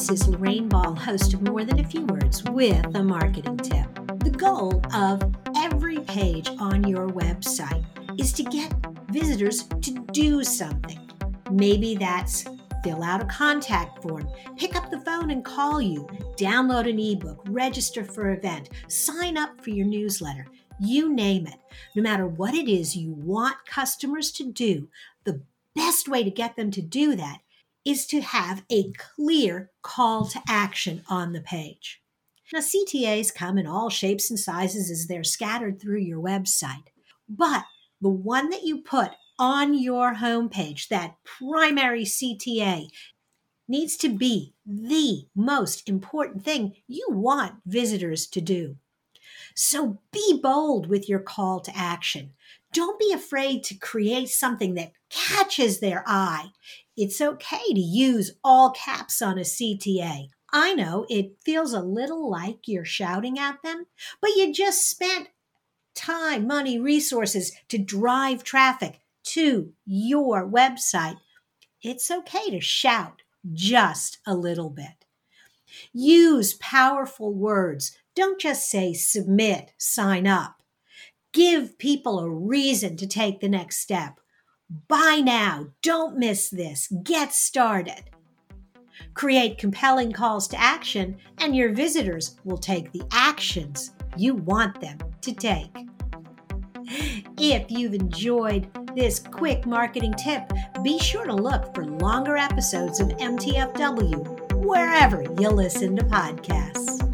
This is Lorraine Ball, host of More Than a Few Words with a marketing tip. The goal of every page on your website is to get visitors to do something. Maybe that's fill out a contact form, pick up the phone and call you, download an ebook, register for an event, sign up for your newsletter. You name it. No matter what it is you want customers to do, the best way to get them to do that is to have a clear call to action on the page. Now, CTAs come in all shapes and sizes as they're scattered through your website, but the one that you put on your homepage, that primary CTA, needs to be the most important thing you want visitors to do. So be bold with your call to action. Don't be afraid to create something that catches their eye. It's okay to use all caps on a CTA. I know it feels a little like you're shouting at them, but you just spent time, money, resources to drive traffic to your website. It's okay to shout just a little bit. Use powerful words. Don't just say submit, sign up. Give people a reason to take the next step. Buy now. Don't miss this. Get started. Create compelling calls to action, and your visitors will take the actions you want them to take. If you've enjoyed this quick marketing tip, be sure to look for longer episodes of MTFW wherever you listen to podcasts.